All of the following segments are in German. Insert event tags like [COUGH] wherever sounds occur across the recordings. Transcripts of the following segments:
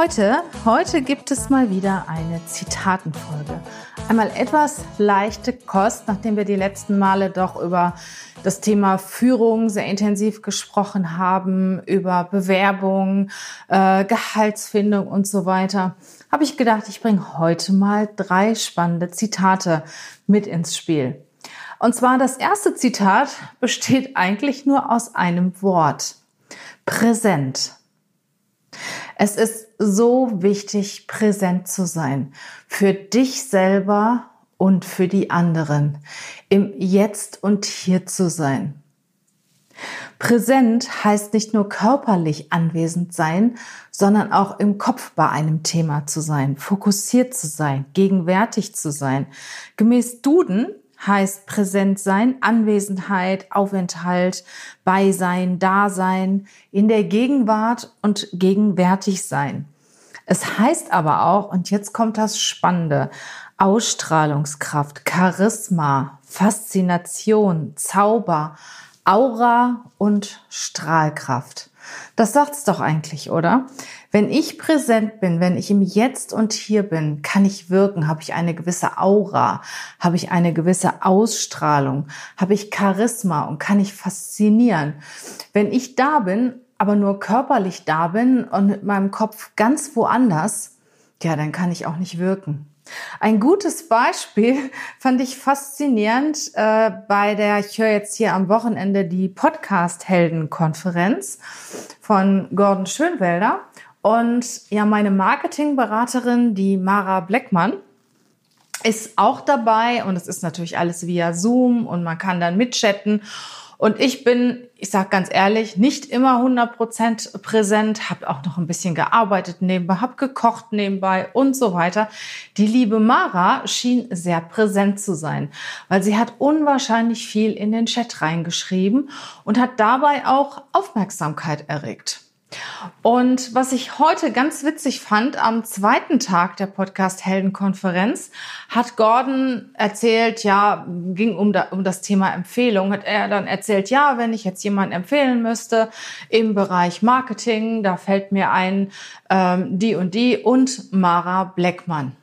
Heute, heute gibt es mal wieder eine Zitatenfolge. Einmal etwas leichte Kost, nachdem wir die letzten Male doch über das Thema Führung sehr intensiv gesprochen haben, über Bewerbung, äh, Gehaltsfindung und so weiter, habe ich gedacht, ich bringe heute mal drei spannende Zitate mit ins Spiel. Und zwar das erste Zitat besteht eigentlich nur aus einem Wort. Präsent. Es ist so wichtig, präsent zu sein. Für dich selber und für die anderen. Im Jetzt und Hier zu sein. Präsent heißt nicht nur körperlich anwesend sein, sondern auch im Kopf bei einem Thema zu sein, fokussiert zu sein, gegenwärtig zu sein. Gemäß Duden heißt präsent sein, Anwesenheit, Aufenthalt, Beisein, Dasein, in der Gegenwart und gegenwärtig sein. Es heißt aber auch, und jetzt kommt das Spannende, Ausstrahlungskraft, Charisma, Faszination, Zauber, Aura und Strahlkraft. Das sagt's doch eigentlich, oder? Wenn ich präsent bin, wenn ich im Jetzt und Hier bin, kann ich wirken, habe ich eine gewisse Aura, habe ich eine gewisse Ausstrahlung, habe ich Charisma und kann ich faszinieren. Wenn ich da bin, aber nur körperlich da bin und mit meinem Kopf ganz woanders, ja, dann kann ich auch nicht wirken. Ein gutes Beispiel [LAUGHS] fand ich faszinierend äh, bei der, ich höre jetzt hier am Wochenende die Podcast-Helden-Konferenz von Gordon Schönwelder. Und ja, meine Marketingberaterin, die Mara Bleckmann, ist auch dabei und es ist natürlich alles via Zoom und man kann dann mitchatten. Und ich bin, ich sage ganz ehrlich, nicht immer 100% präsent, habe auch noch ein bisschen gearbeitet nebenbei, habe gekocht nebenbei und so weiter. Die liebe Mara schien sehr präsent zu sein, weil sie hat unwahrscheinlich viel in den Chat reingeschrieben und hat dabei auch Aufmerksamkeit erregt. Und was ich heute ganz witzig fand, am zweiten Tag der Podcast Heldenkonferenz hat Gordon erzählt, ja, ging um, da, um das Thema Empfehlung, hat er dann erzählt, ja, wenn ich jetzt jemanden empfehlen müsste im Bereich Marketing, da fällt mir ein ähm, die und die und Mara Bleckmann.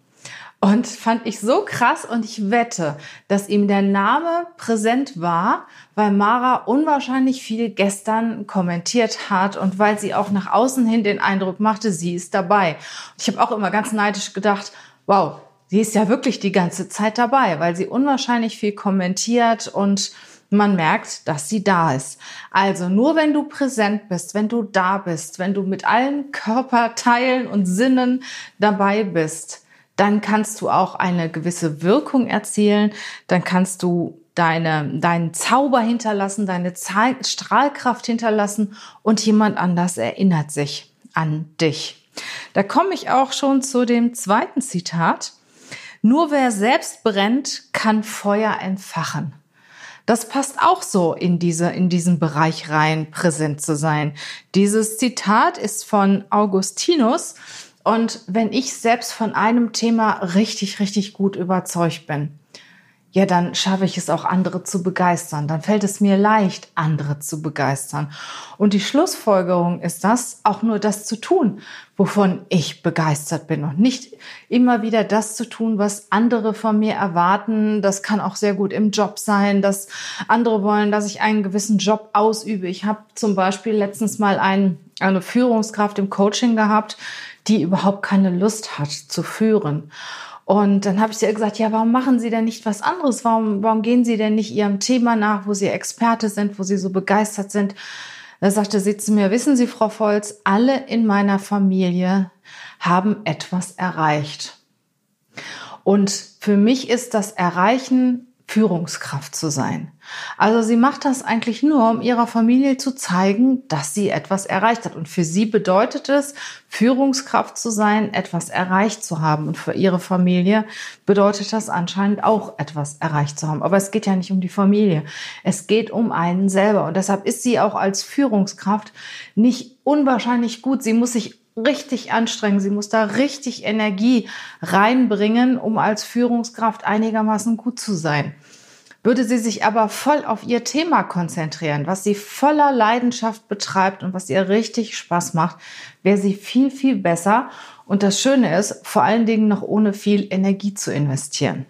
Und fand ich so krass und ich wette, dass ihm der Name präsent war, weil Mara unwahrscheinlich viel gestern kommentiert hat und weil sie auch nach außen hin den Eindruck machte, sie ist dabei. Ich habe auch immer ganz neidisch gedacht, wow, sie ist ja wirklich die ganze Zeit dabei, weil sie unwahrscheinlich viel kommentiert und man merkt, dass sie da ist. Also nur wenn du präsent bist, wenn du da bist, wenn du mit allen Körperteilen und Sinnen dabei bist, dann kannst du auch eine gewisse Wirkung erzielen, dann kannst du deine, deinen Zauber hinterlassen, deine Strahlkraft hinterlassen und jemand anders erinnert sich an dich. Da komme ich auch schon zu dem zweiten Zitat. Nur wer selbst brennt, kann Feuer entfachen. Das passt auch so in diese, in diesen Bereich rein, präsent zu sein. Dieses Zitat ist von Augustinus und wenn ich selbst von einem Thema richtig, richtig gut überzeugt bin, ja, dann schaffe ich es auch, andere zu begeistern. Dann fällt es mir leicht, andere zu begeistern. Und die Schlussfolgerung ist das, auch nur das zu tun, wovon ich begeistert bin und nicht immer wieder das zu tun, was andere von mir erwarten. Das kann auch sehr gut im Job sein, dass andere wollen, dass ich einen gewissen Job ausübe. Ich habe zum Beispiel letztens mal einen, eine Führungskraft im Coaching gehabt, die überhaupt keine Lust hat zu führen. Und dann habe ich sie gesagt, ja, warum machen Sie denn nicht was anderes? Warum, warum gehen Sie denn nicht Ihrem Thema nach, wo Sie Experte sind, wo Sie so begeistert sind? Da sagte sie zu mir, wissen Sie, Frau Volz, alle in meiner Familie haben etwas erreicht. Und für mich ist das Erreichen Führungskraft zu sein. Also sie macht das eigentlich nur, um ihrer Familie zu zeigen, dass sie etwas erreicht hat. Und für sie bedeutet es, Führungskraft zu sein, etwas erreicht zu haben. Und für ihre Familie bedeutet das anscheinend auch etwas erreicht zu haben. Aber es geht ja nicht um die Familie. Es geht um einen selber. Und deshalb ist sie auch als Führungskraft nicht unwahrscheinlich gut. Sie muss sich richtig anstrengen. Sie muss da richtig Energie reinbringen, um als Führungskraft einigermaßen gut zu sein. Würde sie sich aber voll auf ihr Thema konzentrieren, was sie voller Leidenschaft betreibt und was ihr richtig Spaß macht, wäre sie viel, viel besser. Und das Schöne ist, vor allen Dingen noch ohne viel Energie zu investieren.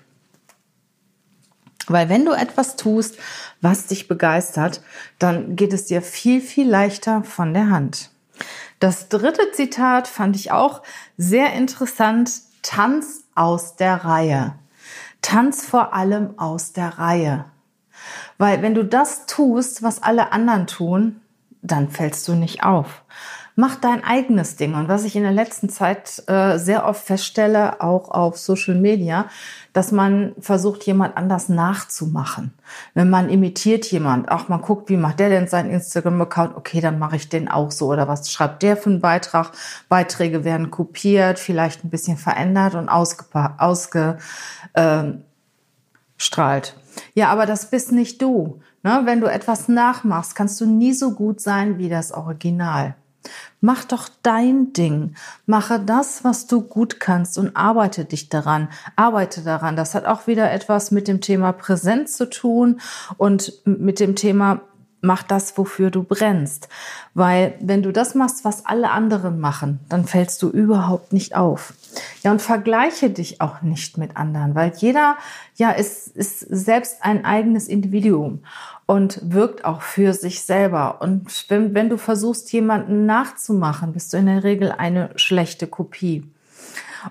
Weil wenn du etwas tust, was dich begeistert, dann geht es dir viel, viel leichter von der Hand. Das dritte Zitat fand ich auch sehr interessant. Tanz aus der Reihe. Tanz vor allem aus der Reihe. Weil wenn du das tust, was alle anderen tun, dann fällst du nicht auf. Mach dein eigenes Ding. Und was ich in der letzten Zeit äh, sehr oft feststelle, auch auf Social Media, dass man versucht, jemand anders nachzumachen. Wenn man imitiert jemand, auch man guckt, wie macht der denn seinen Instagram-Account, okay, dann mache ich den auch so. Oder was schreibt der für einen Beitrag? Beiträge werden kopiert, vielleicht ein bisschen verändert und ausgestrahlt. Ausge, äh, ja, aber das bist nicht du. Ne? Wenn du etwas nachmachst, kannst du nie so gut sein wie das Original. Mach doch dein Ding. Mache das, was du gut kannst und arbeite dich daran. Arbeite daran. Das hat auch wieder etwas mit dem Thema Präsenz zu tun und mit dem Thema mach das, wofür du brennst. Weil wenn du das machst, was alle anderen machen, dann fällst du überhaupt nicht auf. Ja, und vergleiche dich auch nicht mit anderen, weil jeder, ja, ist, ist selbst ein eigenes Individuum und wirkt auch für sich selber. Und wenn, wenn du versuchst, jemanden nachzumachen, bist du in der Regel eine schlechte Kopie.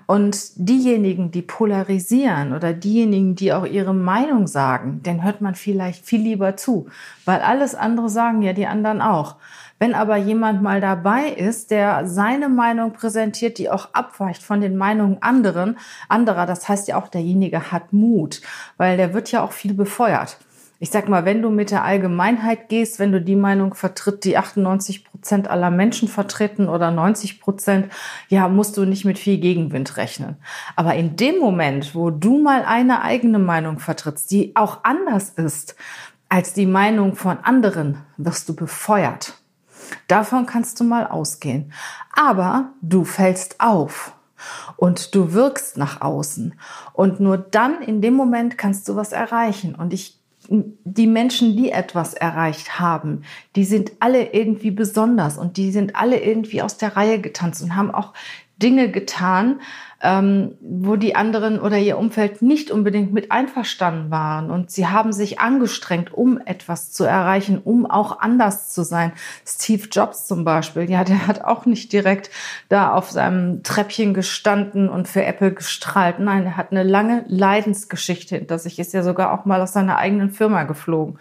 Und diejenigen, die polarisieren oder diejenigen, die auch ihre Meinung sagen, den hört man vielleicht viel lieber zu, weil alles andere sagen ja die anderen auch. Wenn aber jemand mal dabei ist, der seine Meinung präsentiert, die auch abweicht von den Meinungen anderen, anderer, das heißt ja auch, derjenige hat Mut, weil der wird ja auch viel befeuert ich sag mal, wenn du mit der Allgemeinheit gehst, wenn du die Meinung vertritt, die 98 Prozent aller Menschen vertreten oder 90 Prozent, ja, musst du nicht mit viel Gegenwind rechnen. Aber in dem Moment, wo du mal eine eigene Meinung vertrittst, die auch anders ist als die Meinung von anderen, wirst du befeuert. Davon kannst du mal ausgehen. Aber du fällst auf und du wirkst nach außen. Und nur dann, in dem Moment, kannst du was erreichen. Und ich die Menschen, die etwas erreicht haben, die sind alle irgendwie besonders und die sind alle irgendwie aus der Reihe getanzt und haben auch Dinge getan, ähm, wo die anderen oder ihr Umfeld nicht unbedingt mit einverstanden waren. Und sie haben sich angestrengt, um etwas zu erreichen, um auch anders zu sein. Steve Jobs zum Beispiel, ja, der hat auch nicht direkt da auf seinem Treppchen gestanden und für Apple gestrahlt. Nein, er hat eine lange Leidensgeschichte hinter sich, ist ja sogar auch mal aus seiner eigenen Firma geflogen.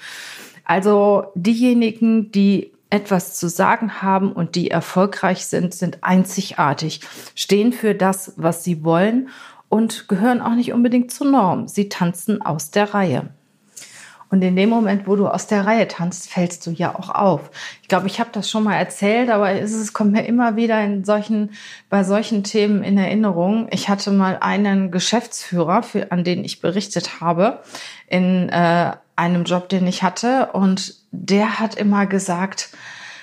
Also diejenigen, die etwas zu sagen haben und die erfolgreich sind, sind einzigartig, stehen für das, was sie wollen und gehören auch nicht unbedingt zur Norm. Sie tanzen aus der Reihe. Und in dem Moment, wo du aus der Reihe tanzt, fällst du ja auch auf. Ich glaube, ich habe das schon mal erzählt, aber es, kommt mir immer wieder in solchen, bei solchen Themen in Erinnerung. Ich hatte mal einen Geschäftsführer, für, an den ich berichtet habe, in äh, einem Job, den ich hatte. Und der hat immer gesagt,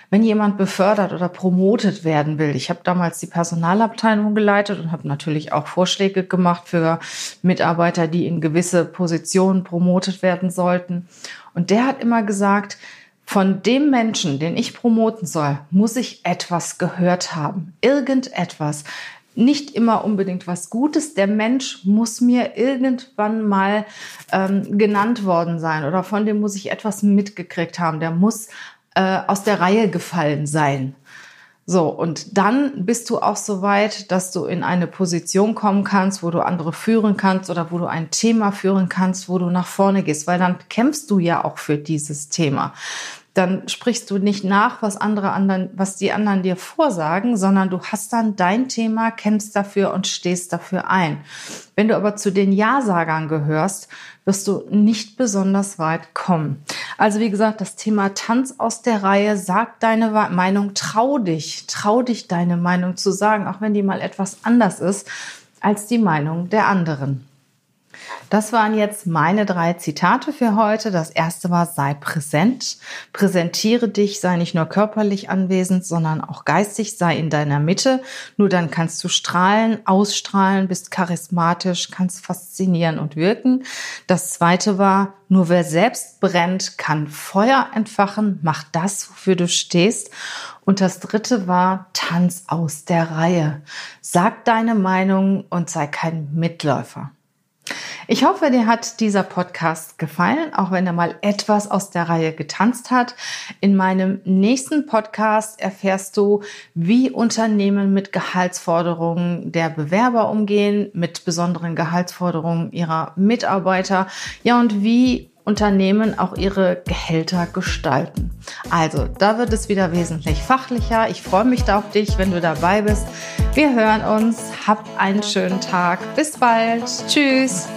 wenn jemand befördert oder promotet werden will. Ich habe damals die Personalabteilung geleitet und habe natürlich auch Vorschläge gemacht für Mitarbeiter, die in gewisse Positionen promotet werden sollten. Und der hat immer gesagt, von dem Menschen, den ich promoten soll, muss ich etwas gehört haben. Irgendetwas nicht immer unbedingt was Gutes. Der Mensch muss mir irgendwann mal ähm, genannt worden sein oder von dem muss ich etwas mitgekriegt haben. Der muss äh, aus der Reihe gefallen sein. So, und dann bist du auch so weit, dass du in eine Position kommen kannst, wo du andere führen kannst oder wo du ein Thema führen kannst, wo du nach vorne gehst, weil dann kämpfst du ja auch für dieses Thema. Dann sprichst du nicht nach, was andere anderen, was die anderen dir vorsagen, sondern du hast dann dein Thema, kämpfst dafür und stehst dafür ein. Wenn du aber zu den Ja-Sagern gehörst, wirst du nicht besonders weit kommen. Also wie gesagt, das Thema Tanz aus der Reihe, sag deine Meinung, trau dich, trau dich deine Meinung zu sagen, auch wenn die mal etwas anders ist als die Meinung der anderen. Das waren jetzt meine drei Zitate für heute. Das erste war, sei präsent. Präsentiere dich, sei nicht nur körperlich anwesend, sondern auch geistig, sei in deiner Mitte. Nur dann kannst du strahlen, ausstrahlen, bist charismatisch, kannst faszinieren und wirken. Das zweite war, nur wer selbst brennt, kann Feuer entfachen. Mach das, wofür du stehst. Und das dritte war, tanz aus der Reihe. Sag deine Meinung und sei kein Mitläufer. Ich hoffe, dir hat dieser Podcast gefallen, auch wenn er mal etwas aus der Reihe getanzt hat. In meinem nächsten Podcast erfährst du, wie Unternehmen mit Gehaltsforderungen der Bewerber umgehen, mit besonderen Gehaltsforderungen ihrer Mitarbeiter, ja, und wie Unternehmen auch ihre Gehälter gestalten. Also, da wird es wieder wesentlich fachlicher. Ich freue mich da auf dich, wenn du dabei bist. Wir hören uns. Hab einen schönen Tag. Bis bald. Tschüss.